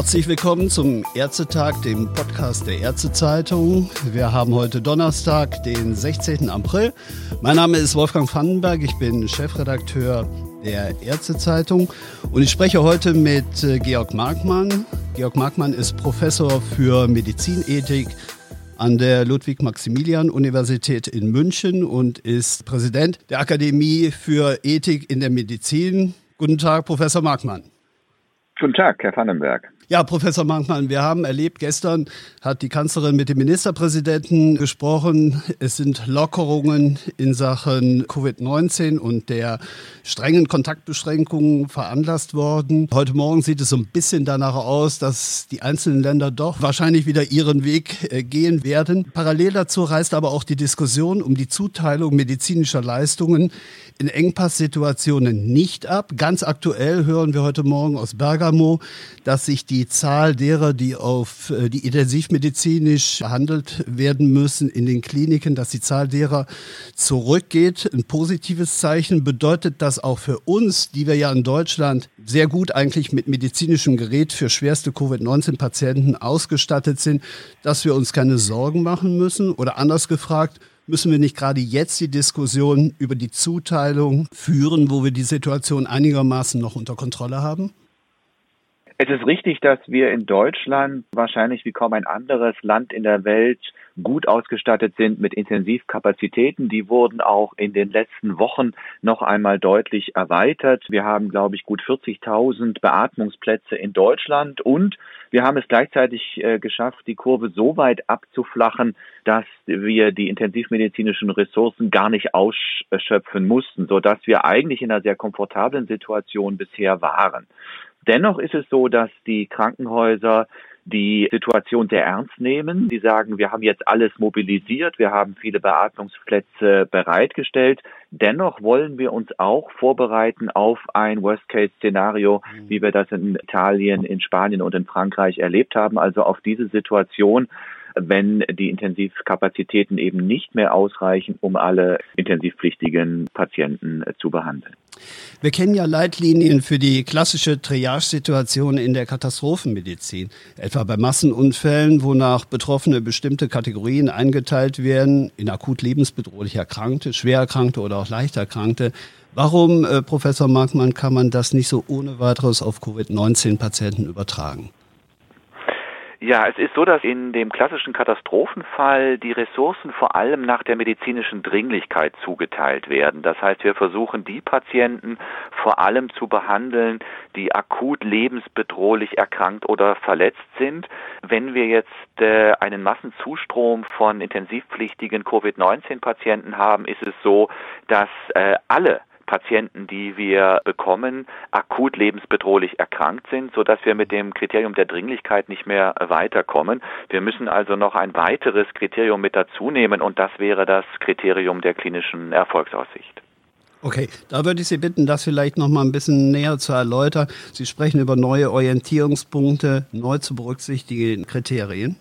Herzlich willkommen zum Ärztetag, dem Podcast der Ärztezeitung. Wir haben heute Donnerstag, den 16. April. Mein Name ist Wolfgang Vandenberg, ich bin Chefredakteur der Ärztezeitung und ich spreche heute mit äh, Georg Markmann. Georg Markmann ist Professor für Medizinethik an der Ludwig-Maximilian-Universität in München und ist Präsident der Akademie für Ethik in der Medizin. Guten Tag, Professor Markmann. Guten Tag, Herr Vandenberg. Ja, Professor Mankmann, wir haben erlebt, gestern hat die Kanzlerin mit dem Ministerpräsidenten gesprochen. Es sind Lockerungen in Sachen Covid-19 und der strengen Kontaktbeschränkungen veranlasst worden. Heute Morgen sieht es so ein bisschen danach aus, dass die einzelnen Länder doch wahrscheinlich wieder ihren Weg äh, gehen werden. Parallel dazu reißt aber auch die Diskussion um die Zuteilung medizinischer Leistungen in Engpasssituationen nicht ab. Ganz aktuell hören wir heute Morgen aus Bergamo, dass sich die Zahl derer, die auf äh, die intensivmedizinisch behandelt werden müssen in den Kliniken, dass die Zahl derer zurückgeht. Ein positives Zeichen bedeutet das auch für uns, die wir ja in Deutschland sehr gut eigentlich mit medizinischem Gerät für schwerste Covid-19-Patienten ausgestattet sind, dass wir uns keine Sorgen machen müssen. Oder anders gefragt, Müssen wir nicht gerade jetzt die Diskussion über die Zuteilung führen, wo wir die Situation einigermaßen noch unter Kontrolle haben? Es ist richtig, dass wir in Deutschland wahrscheinlich wie kaum ein anderes Land in der Welt gut ausgestattet sind mit Intensivkapazitäten. Die wurden auch in den letzten Wochen noch einmal deutlich erweitert. Wir haben, glaube ich, gut 40.000 Beatmungsplätze in Deutschland und wir haben es gleichzeitig äh, geschafft, die Kurve so weit abzuflachen, dass wir die intensivmedizinischen Ressourcen gar nicht ausschöpfen mussten, sodass wir eigentlich in einer sehr komfortablen Situation bisher waren. Dennoch ist es so, dass die Krankenhäuser die Situation sehr ernst nehmen. Die sagen, wir haben jetzt alles mobilisiert, wir haben viele Beatmungsplätze bereitgestellt. Dennoch wollen wir uns auch vorbereiten auf ein Worst-Case-Szenario, mhm. wie wir das in Italien, in Spanien und in Frankreich erlebt haben. Also auf diese Situation, wenn die Intensivkapazitäten eben nicht mehr ausreichen, um alle intensivpflichtigen Patienten zu behandeln. Wir kennen ja Leitlinien für die klassische Triage-Situation in der Katastrophenmedizin, etwa bei Massenunfällen, wonach Betroffene bestimmte Kategorien eingeteilt werden, in akut lebensbedrohlich Erkrankte, schwer Erkrankte oder auch leicht Erkrankte. Warum, äh, Professor Markmann, kann man das nicht so ohne weiteres auf Covid-19-Patienten übertragen? Ja, es ist so, dass in dem klassischen Katastrophenfall die Ressourcen vor allem nach der medizinischen Dringlichkeit zugeteilt werden. Das heißt, wir versuchen die Patienten vor allem zu behandeln, die akut lebensbedrohlich erkrankt oder verletzt sind. Wenn wir jetzt äh, einen Massenzustrom von intensivpflichtigen Covid-19-Patienten haben, ist es so, dass äh, alle Patienten, die wir bekommen, akut lebensbedrohlich erkrankt sind, sodass wir mit dem Kriterium der Dringlichkeit nicht mehr weiterkommen. Wir müssen also noch ein weiteres Kriterium mit dazu nehmen und das wäre das Kriterium der klinischen Erfolgsaussicht. Okay, da würde ich Sie bitten, das vielleicht noch mal ein bisschen näher zu erläutern. Sie sprechen über neue Orientierungspunkte, neu zu berücksichtigen Kriterien.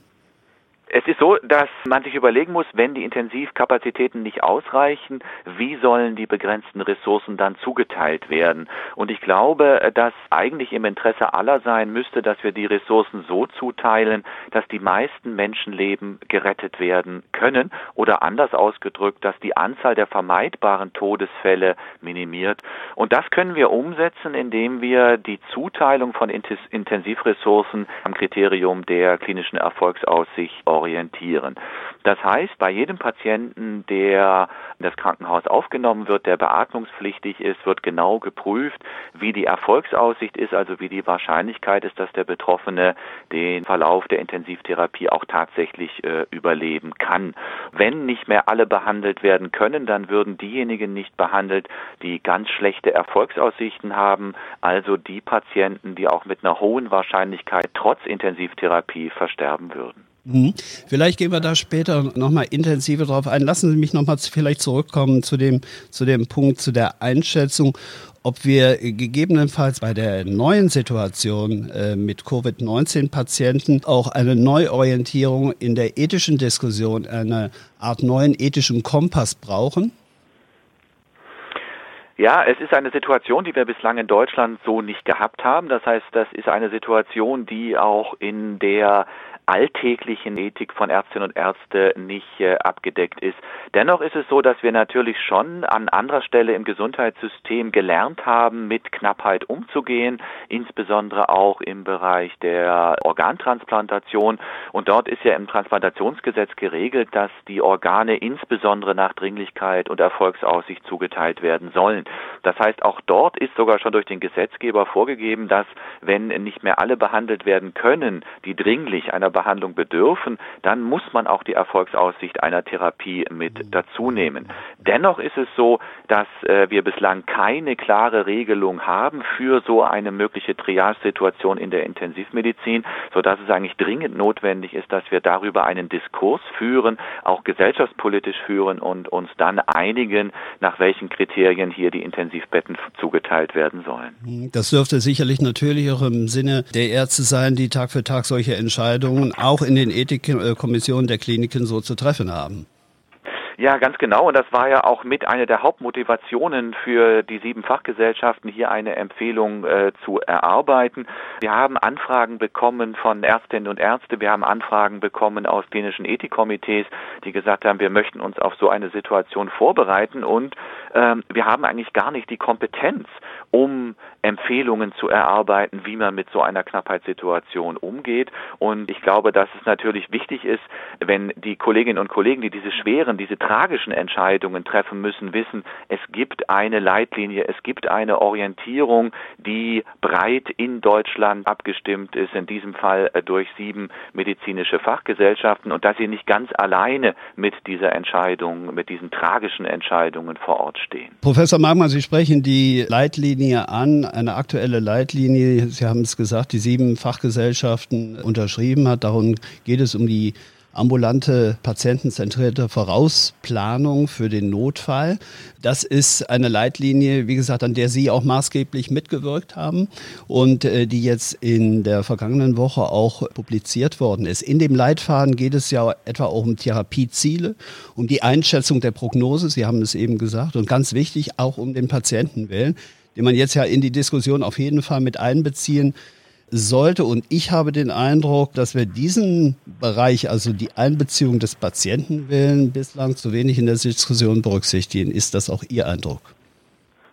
Es ist so, dass man sich überlegen muss, wenn die Intensivkapazitäten nicht ausreichen, wie sollen die begrenzten Ressourcen dann zugeteilt werden? Und ich glaube, dass eigentlich im Interesse aller sein müsste, dass wir die Ressourcen so zuteilen, dass die meisten Menschenleben gerettet werden können oder anders ausgedrückt, dass die Anzahl der vermeidbaren Todesfälle minimiert. Und das können wir umsetzen, indem wir die Zuteilung von Intensivressourcen am Kriterium der klinischen Erfolgsaussicht orientieren. Das heißt, bei jedem Patienten, der in das Krankenhaus aufgenommen wird, der beatmungspflichtig ist, wird genau geprüft, wie die Erfolgsaussicht ist, also wie die Wahrscheinlichkeit ist, dass der Betroffene den Verlauf der Intensivtherapie auch tatsächlich äh, überleben kann. Wenn nicht mehr alle behandelt werden können, dann würden diejenigen nicht behandelt, die ganz schlechte Erfolgsaussichten haben, also die Patienten, die auch mit einer hohen Wahrscheinlichkeit trotz Intensivtherapie versterben würden. Mhm. Vielleicht gehen wir da später nochmal intensiver drauf ein. Lassen Sie mich nochmal vielleicht zurückkommen zu dem, zu dem Punkt, zu der Einschätzung, ob wir gegebenenfalls bei der neuen Situation äh, mit Covid-19-Patienten auch eine Neuorientierung in der ethischen Diskussion, eine Art neuen ethischen Kompass brauchen? Ja, es ist eine Situation, die wir bislang in Deutschland so nicht gehabt haben. Das heißt, das ist eine Situation, die auch in der alltäglichen Ethik von Ärztinnen und Ärzte nicht äh, abgedeckt ist. Dennoch ist es so, dass wir natürlich schon an anderer Stelle im Gesundheitssystem gelernt haben, mit Knappheit umzugehen, insbesondere auch im Bereich der Organtransplantation. Und dort ist ja im Transplantationsgesetz geregelt, dass die Organe insbesondere nach Dringlichkeit und Erfolgsaussicht zugeteilt werden sollen. Das heißt, auch dort ist sogar schon durch den Gesetzgeber vorgegeben, dass wenn nicht mehr alle behandelt werden können, die dringlich einer Behandlung bedürfen, dann muss man auch die Erfolgsaussicht einer Therapie mit mhm. dazu nehmen. Dennoch ist es so, dass äh, wir bislang keine klare Regelung haben für so eine mögliche Triage-Situation in der Intensivmedizin, sodass es eigentlich dringend notwendig ist, dass wir darüber einen Diskurs führen, auch gesellschaftspolitisch führen und uns dann einigen, nach welchen Kriterien hier die Intensivbetten zugeteilt werden sollen. Das dürfte sicherlich natürlich auch im Sinne der Ärzte sein, die Tag für Tag solche Entscheidungen auch in den Ethikkommissionen der Kliniken so zu treffen haben. Ja, ganz genau. Und das war ja auch mit einer der Hauptmotivationen für die sieben Fachgesellschaften, hier eine Empfehlung äh, zu erarbeiten. Wir haben Anfragen bekommen von Ärztinnen und Ärzte. Wir haben Anfragen bekommen aus klinischen Ethikkomitees, die gesagt haben, wir möchten uns auf so eine Situation vorbereiten. Und ähm, wir haben eigentlich gar nicht die Kompetenz, um Empfehlungen zu erarbeiten, wie man mit so einer Knappheitssituation umgeht. Und ich glaube, dass es natürlich wichtig ist, wenn die Kolleginnen und Kollegen, die diese schweren, diese tragischen Entscheidungen treffen müssen, wissen, es gibt eine Leitlinie, es gibt eine Orientierung, die breit in Deutschland abgestimmt ist, in diesem Fall äh, durch sieben medizinische Fachgesellschaften und dass sie nicht ganz alleine mit dieser Entscheidung, mit diesen tragischen Entscheidungen vor Ort stehen. Professor Magmann, Sie sprechen die Leitlinie an eine aktuelle Leitlinie, Sie haben es gesagt, die sieben Fachgesellschaften unterschrieben hat. Darum geht es um die ambulante patientenzentrierte Vorausplanung für den Notfall. Das ist eine Leitlinie, wie gesagt, an der Sie auch maßgeblich mitgewirkt haben und äh, die jetzt in der vergangenen Woche auch publiziert worden ist. In dem Leitfaden geht es ja etwa auch um Therapieziele, um die Einschätzung der Prognose, Sie haben es eben gesagt, und ganz wichtig auch um den Patientenwillen den man jetzt ja in die Diskussion auf jeden Fall mit einbeziehen sollte. Und ich habe den Eindruck, dass wir diesen Bereich, also die Einbeziehung des Patientenwillen, bislang zu wenig in der Diskussion berücksichtigen. Ist das auch Ihr Eindruck?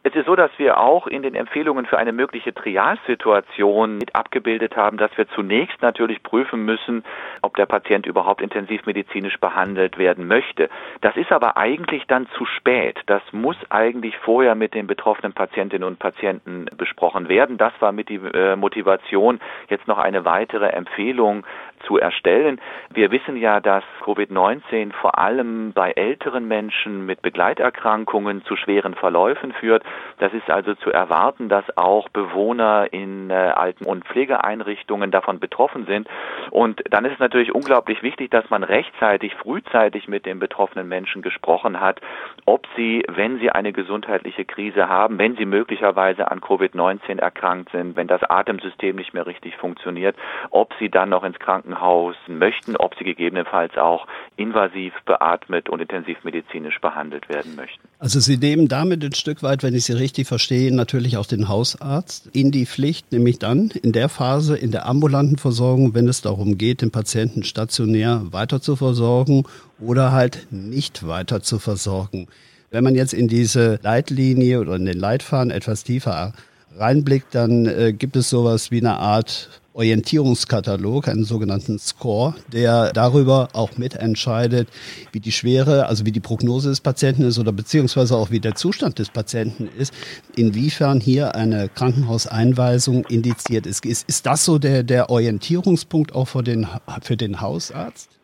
Es ist so, dass wir auch in den Empfehlungen für eine mögliche Trialsituation mit abgebildet haben, dass wir zunächst natürlich prüfen müssen, ob der Patient überhaupt intensivmedizinisch behandelt werden möchte. Das ist aber eigentlich dann zu spät. Das muss eigentlich vorher mit den betroffenen Patientinnen und Patienten besprochen werden. Das war mit die äh, Motivation, jetzt noch eine weitere Empfehlung zu erstellen. Wir wissen ja, dass Covid-19 vor allem bei älteren Menschen mit Begleiterkrankungen zu schweren Verläufen führt. Das ist also zu erwarten, dass auch Bewohner in äh, Alten- und Pflegeeinrichtungen davon betroffen sind. Und dann ist es natürlich unglaublich wichtig, dass man rechtzeitig, frühzeitig mit den betroffenen Menschen gesprochen hat, ob sie, wenn sie eine gesundheitliche Krise haben, wenn sie möglicherweise an Covid-19 erkrankt sind, wenn das Atemsystem nicht mehr richtig funktioniert, ob sie dann noch ins Krankenhaus möchten, ob sie gegebenenfalls auch invasiv beatmet und intensivmedizinisch behandelt werden möchten. Also Sie nehmen damit ein Stück weit, wenn ich Sie richtig verstehe, natürlich auch den Hausarzt in die Pflicht, nämlich dann in der Phase in der ambulanten Versorgung, wenn es darum geht, den Patienten stationär weiter zu versorgen oder halt nicht weiter zu versorgen. Wenn man jetzt in diese Leitlinie oder in den Leitfaden etwas tiefer reinblickt, dann äh, gibt es sowas wie eine Art Orientierungskatalog, einen sogenannten Score, der darüber auch mitentscheidet, wie die Schwere, also wie die Prognose des Patienten ist oder beziehungsweise auch wie der Zustand des Patienten ist, inwiefern hier eine Krankenhauseinweisung indiziert ist. Ist, ist das so der, der Orientierungspunkt auch für den, für den Hausarzt?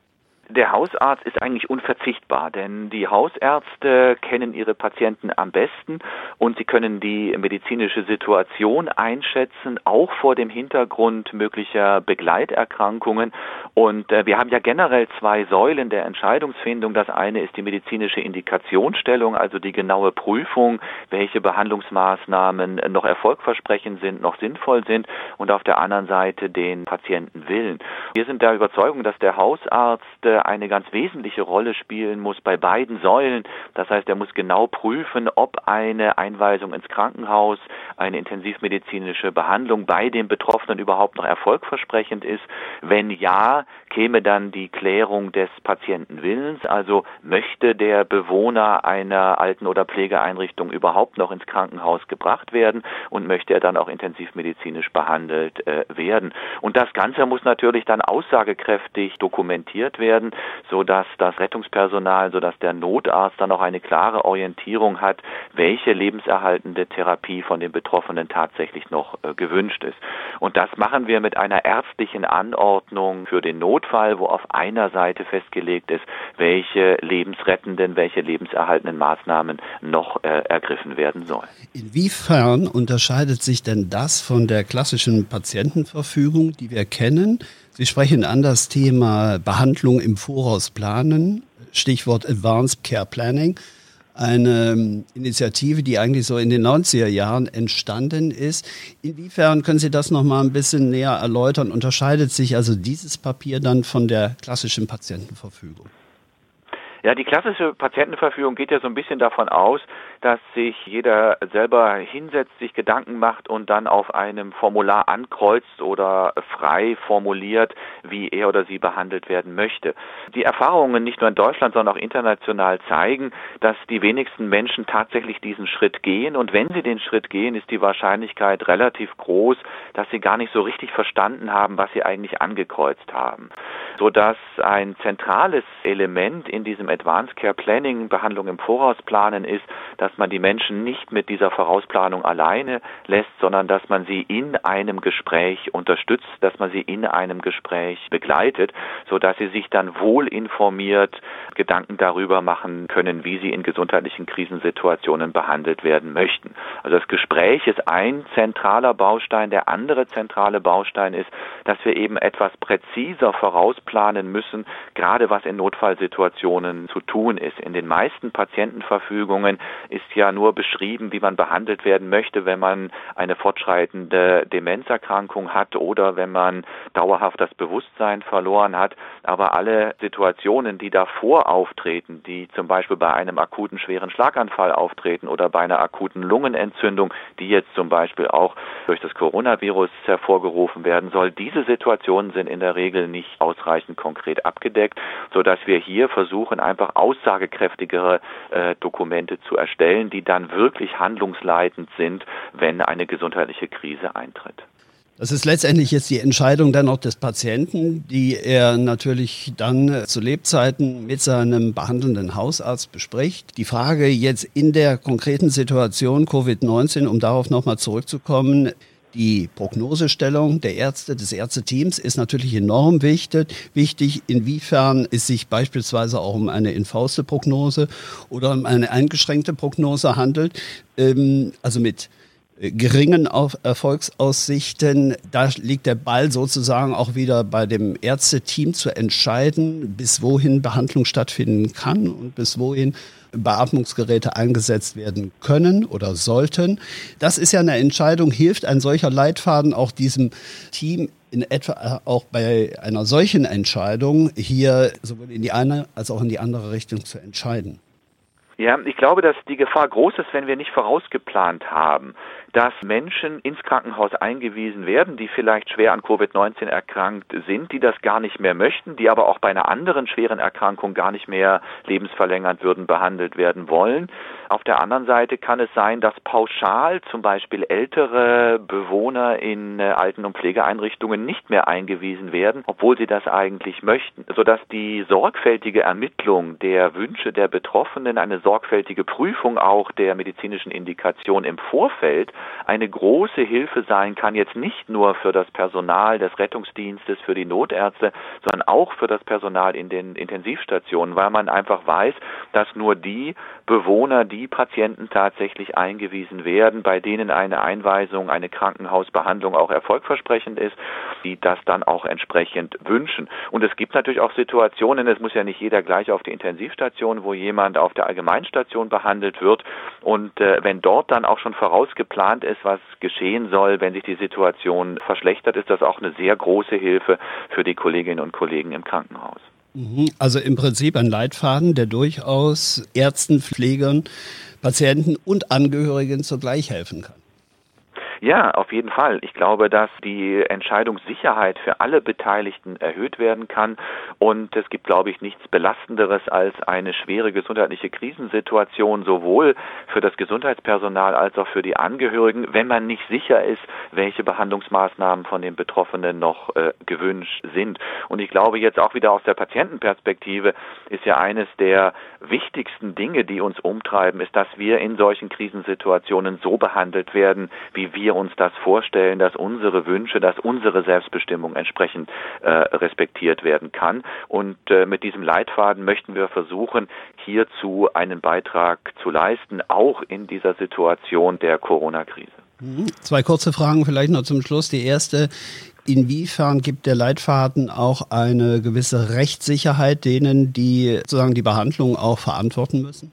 Der Hausarzt ist eigentlich unverzichtbar, denn die Hausärzte kennen ihre Patienten am besten und sie können die medizinische Situation einschätzen, auch vor dem Hintergrund möglicher Begleiterkrankungen. Und äh, wir haben ja generell zwei Säulen der Entscheidungsfindung. Das eine ist die medizinische Indikationsstellung, also die genaue Prüfung, welche Behandlungsmaßnahmen noch erfolgversprechend sind, noch sinnvoll sind und auf der anderen Seite den Patientenwillen. Wir sind der Überzeugung, dass der Hausarzt äh, eine ganz wesentliche Rolle spielen muss bei beiden Säulen. Das heißt, er muss genau prüfen, ob eine Einweisung ins Krankenhaus, eine intensivmedizinische Behandlung bei dem Betroffenen überhaupt noch erfolgversprechend ist. Wenn ja, käme dann die Klärung des Patientenwillens, also möchte der Bewohner einer Alten- oder Pflegeeinrichtung überhaupt noch ins Krankenhaus gebracht werden und möchte er dann auch intensivmedizinisch behandelt äh, werden. Und das Ganze muss natürlich dann aussagekräftig dokumentiert werden, so dass das Rettungspersonal, so dass der Notarzt dann auch eine klare Orientierung hat, welche lebenserhaltende Therapie von den Betroffenen tatsächlich noch äh, gewünscht ist. Und das machen wir mit einer ärztlichen Anordnung für den Notfall, wo auf einer Seite festgelegt ist, welche lebensrettenden, welche lebenserhaltenden Maßnahmen noch äh, ergriffen werden sollen. Inwiefern unterscheidet sich denn das von der klassischen Patientenverfügung, die wir kennen? Sie sprechen an das Thema Behandlung im Voraus planen, Stichwort Advanced Care Planning eine ähm, Initiative, die eigentlich so in den 90er Jahren entstanden ist. Inwiefern können Sie das noch mal ein bisschen näher erläutern? Unterscheidet sich also dieses Papier dann von der klassischen Patientenverfügung? Ja, die klassische Patientenverfügung geht ja so ein bisschen davon aus, dass sich jeder selber hinsetzt, sich Gedanken macht und dann auf einem Formular ankreuzt oder frei formuliert, wie er oder sie behandelt werden möchte. Die Erfahrungen nicht nur in Deutschland, sondern auch international zeigen, dass die wenigsten Menschen tatsächlich diesen Schritt gehen und wenn sie den Schritt gehen, ist die Wahrscheinlichkeit relativ groß, dass sie gar nicht so richtig verstanden haben, was sie eigentlich angekreuzt haben. Sodass ein zentrales Element in diesem Advanced Care Planning, Behandlung im Vorausplanen ist, dass man die Menschen nicht mit dieser Vorausplanung alleine lässt, sondern dass man sie in einem Gespräch unterstützt, dass man sie in einem Gespräch begleitet, so dass sie sich dann wohl informiert Gedanken darüber machen können, wie sie in gesundheitlichen Krisensituationen behandelt werden möchten. Also das Gespräch ist ein zentraler Baustein. Der andere zentrale Baustein ist, dass wir eben etwas präziser vorausplanen müssen, gerade was in Notfallsituationen zu tun ist. In den meisten Patientenverfügungen ist ja nur beschrieben, wie man behandelt werden möchte, wenn man eine fortschreitende Demenzerkrankung hat oder wenn man dauerhaft das Bewusstsein verloren hat. Aber alle Situationen, die davor auftreten, die zum Beispiel bei einem akuten schweren Schlaganfall auftreten oder bei einer akuten Lungenentzündung, die jetzt zum Beispiel auch durch das Coronavirus hervorgerufen werden soll, diese Situationen sind in der Regel nicht ausreichend konkret abgedeckt, sodass wir hier versuchen, einfach aussagekräftigere äh, Dokumente zu erstellen, die dann wirklich handlungsleitend sind, wenn eine gesundheitliche Krise eintritt. Das ist letztendlich jetzt die Entscheidung dann auch des Patienten, die er natürlich dann zu Lebzeiten mit seinem behandelnden Hausarzt bespricht. Die Frage jetzt in der konkreten Situation Covid-19, um darauf nochmal zurückzukommen, die Prognosestellung der Ärzte, des Ärzteteams ist natürlich enorm wichtig. Wichtig, inwiefern es sich beispielsweise auch um eine infauste Prognose oder um eine eingeschränkte Prognose handelt. Ähm, also mit äh, geringen Erfolgsaussichten. Da liegt der Ball sozusagen auch wieder bei dem Ärzteteam zu entscheiden, bis wohin Behandlung stattfinden kann und bis wohin Beatmungsgeräte eingesetzt werden können oder sollten. Das ist ja eine Entscheidung. Hilft ein solcher Leitfaden auch diesem Team in etwa äh, auch bei einer solchen Entscheidung hier sowohl in die eine als auch in die andere Richtung zu entscheiden? Ja, ich glaube, dass die Gefahr groß ist, wenn wir nicht vorausgeplant haben dass Menschen ins Krankenhaus eingewiesen werden, die vielleicht schwer an Covid-19 erkrankt sind, die das gar nicht mehr möchten, die aber auch bei einer anderen schweren Erkrankung gar nicht mehr lebensverlängernd würden behandelt werden wollen. Auf der anderen Seite kann es sein, dass pauschal zum Beispiel ältere Bewohner in äh, Alten- und Pflegeeinrichtungen nicht mehr eingewiesen werden, obwohl sie das eigentlich möchten, sodass die sorgfältige Ermittlung der Wünsche der Betroffenen, eine sorgfältige Prüfung auch der medizinischen Indikation im Vorfeld eine große Hilfe sein kann, jetzt nicht nur für das Personal des Rettungsdienstes, für die Notärzte, sondern auch für das Personal in den Intensivstationen, weil man einfach weiß, dass nur die Bewohner, die Patienten tatsächlich eingewiesen werden, bei denen eine Einweisung, eine Krankenhausbehandlung auch erfolgversprechend ist, die das dann auch entsprechend wünschen. Und es gibt natürlich auch Situationen, es muss ja nicht jeder gleich auf die Intensivstation, wo jemand auf der Allgemeinstation behandelt wird. Und äh, wenn dort dann auch schon vorausgeplant ist, was geschehen soll, wenn sich die Situation verschlechtert, ist das auch eine sehr große Hilfe für die Kolleginnen und Kollegen im Krankenhaus. Mhm. Also im Prinzip ein Leitfaden, der durchaus Ärzten, Pflegern, Patienten und Angehörigen zugleich helfen kann. Ja, auf jeden Fall. Ich glaube, dass die Entscheidungssicherheit für alle Beteiligten erhöht werden kann. Und es gibt, glaube ich, nichts Belastenderes als eine schwere gesundheitliche Krisensituation, sowohl für das Gesundheitspersonal als auch für die Angehörigen, wenn man nicht sicher ist, welche Behandlungsmaßnahmen von den Betroffenen noch äh, gewünscht sind. Und ich glaube, jetzt auch wieder aus der Patientenperspektive ist ja eines der wichtigsten Dinge, die uns umtreiben, ist, dass wir in solchen Krisensituationen so behandelt werden, wie wir wir uns das vorstellen, dass unsere Wünsche, dass unsere Selbstbestimmung entsprechend äh, respektiert werden kann. Und äh, mit diesem Leitfaden möchten wir versuchen, hierzu einen Beitrag zu leisten, auch in dieser Situation der Corona-Krise. Mhm. Zwei kurze Fragen vielleicht noch zum Schluss. Die erste, Inwiefern gibt der Leitfaden auch eine gewisse Rechtssicherheit denen, die sozusagen die Behandlung auch verantworten müssen?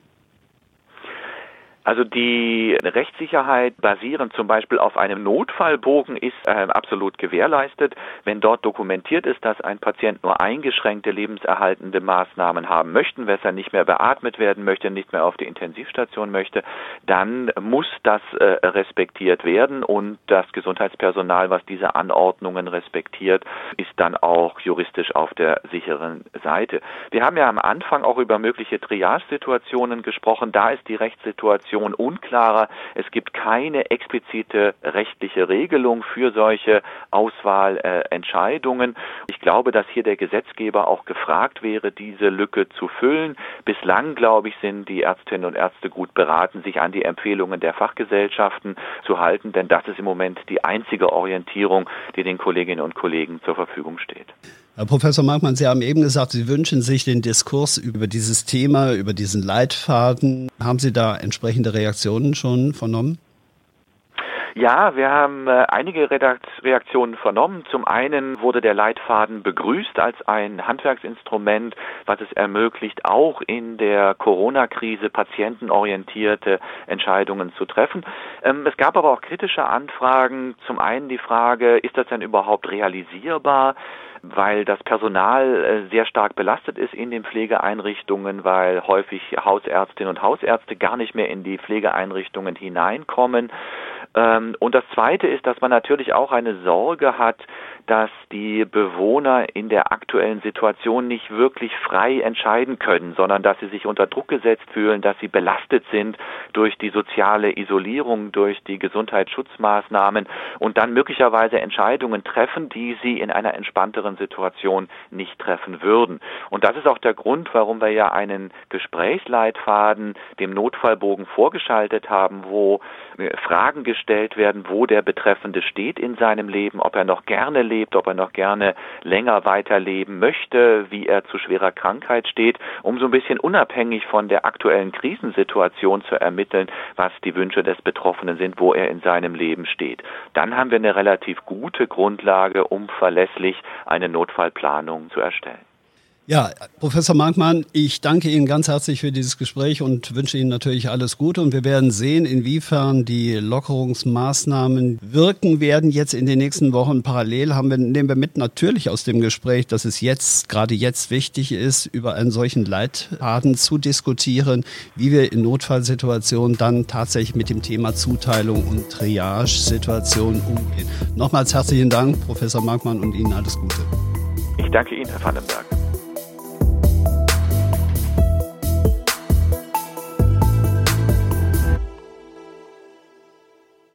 Also die Rechtssicherheit basierend zum Beispiel auf einem Notfallbogen ist äh, absolut gewährleistet. Wenn dort dokumentiert ist, dass ein Patient nur eingeschränkte lebenserhaltende Maßnahmen haben möchte, weshalb er nicht mehr beatmet werden möchte, nicht mehr auf die Intensivstation möchte, dann muss das äh, respektiert werden und das Gesundheitspersonal, was diese Anordnungen respektiert, ist dann auch juristisch auf der sicheren Seite. Wir haben ja am Anfang auch über mögliche Triage-Situationen gesprochen. Da ist die Rechtssituation Situation unklarer. Es gibt keine explizite rechtliche Regelung für solche Auswahlentscheidungen. ich glaube, dass hier der Gesetzgeber auch gefragt wäre, diese Lücke zu füllen. Bislang, glaube ich, sind die Ärztinnen und Ärzte gut beraten, sich an die Empfehlungen der Fachgesellschaften zu halten, denn das ist im Moment die einzige Orientierung, die den Kolleginnen und Kollegen zur Verfügung steht. Herr Professor Markmann, Sie haben eben gesagt, Sie wünschen sich den Diskurs über dieses Thema, über diesen Leitfaden. Haben Sie da entsprechende Reaktionen schon vernommen? Ja, wir haben äh, einige Reaktionen vernommen. Zum einen wurde der Leitfaden begrüßt als ein Handwerksinstrument, was es ermöglicht, auch in der Corona-Krise patientenorientierte Entscheidungen zu treffen. Ähm, es gab aber auch kritische Anfragen. Zum einen die Frage, ist das denn überhaupt realisierbar? Weil das Personal äh, sehr stark belastet ist in den Pflegeeinrichtungen, weil häufig Hausärztinnen und Hausärzte gar nicht mehr in die Pflegeeinrichtungen hineinkommen. Ähm, und das Zweite ist, dass man natürlich auch eine Sorge hat, dass die Bewohner in der aktuellen Situation nicht wirklich frei entscheiden können, sondern dass sie sich unter Druck gesetzt fühlen, dass sie belastet sind durch die soziale Isolierung, durch die Gesundheitsschutzmaßnahmen und dann möglicherweise Entscheidungen treffen, die sie in einer entspannteren Situation nicht treffen würden. Und das ist auch der Grund, warum wir ja einen Gesprächsleitfaden dem Notfallbogen vorgeschaltet haben, wo Fragen gestellt werden, wo der Betreffende steht in seinem Leben, ob er noch gerne lebt, lebt, ob er noch gerne länger weiterleben möchte, wie er zu schwerer Krankheit steht, um so ein bisschen unabhängig von der aktuellen Krisensituation zu ermitteln, was die Wünsche des Betroffenen sind, wo er in seinem Leben steht. Dann haben wir eine relativ gute Grundlage, um verlässlich eine Notfallplanung zu erstellen. Ja, Professor Markmann, ich danke Ihnen ganz herzlich für dieses Gespräch und wünsche Ihnen natürlich alles Gute. Und wir werden sehen, inwiefern die Lockerungsmaßnahmen wirken werden jetzt in den nächsten Wochen. Parallel haben wir, nehmen wir mit natürlich aus dem Gespräch, dass es jetzt, gerade jetzt wichtig ist, über einen solchen Leitfaden zu diskutieren, wie wir in Notfallsituationen dann tatsächlich mit dem Thema Zuteilung und Triage-Situationen umgehen. Nochmals herzlichen Dank, Professor Markmann, und Ihnen alles Gute. Ich danke Ihnen, Herr Vandenberg.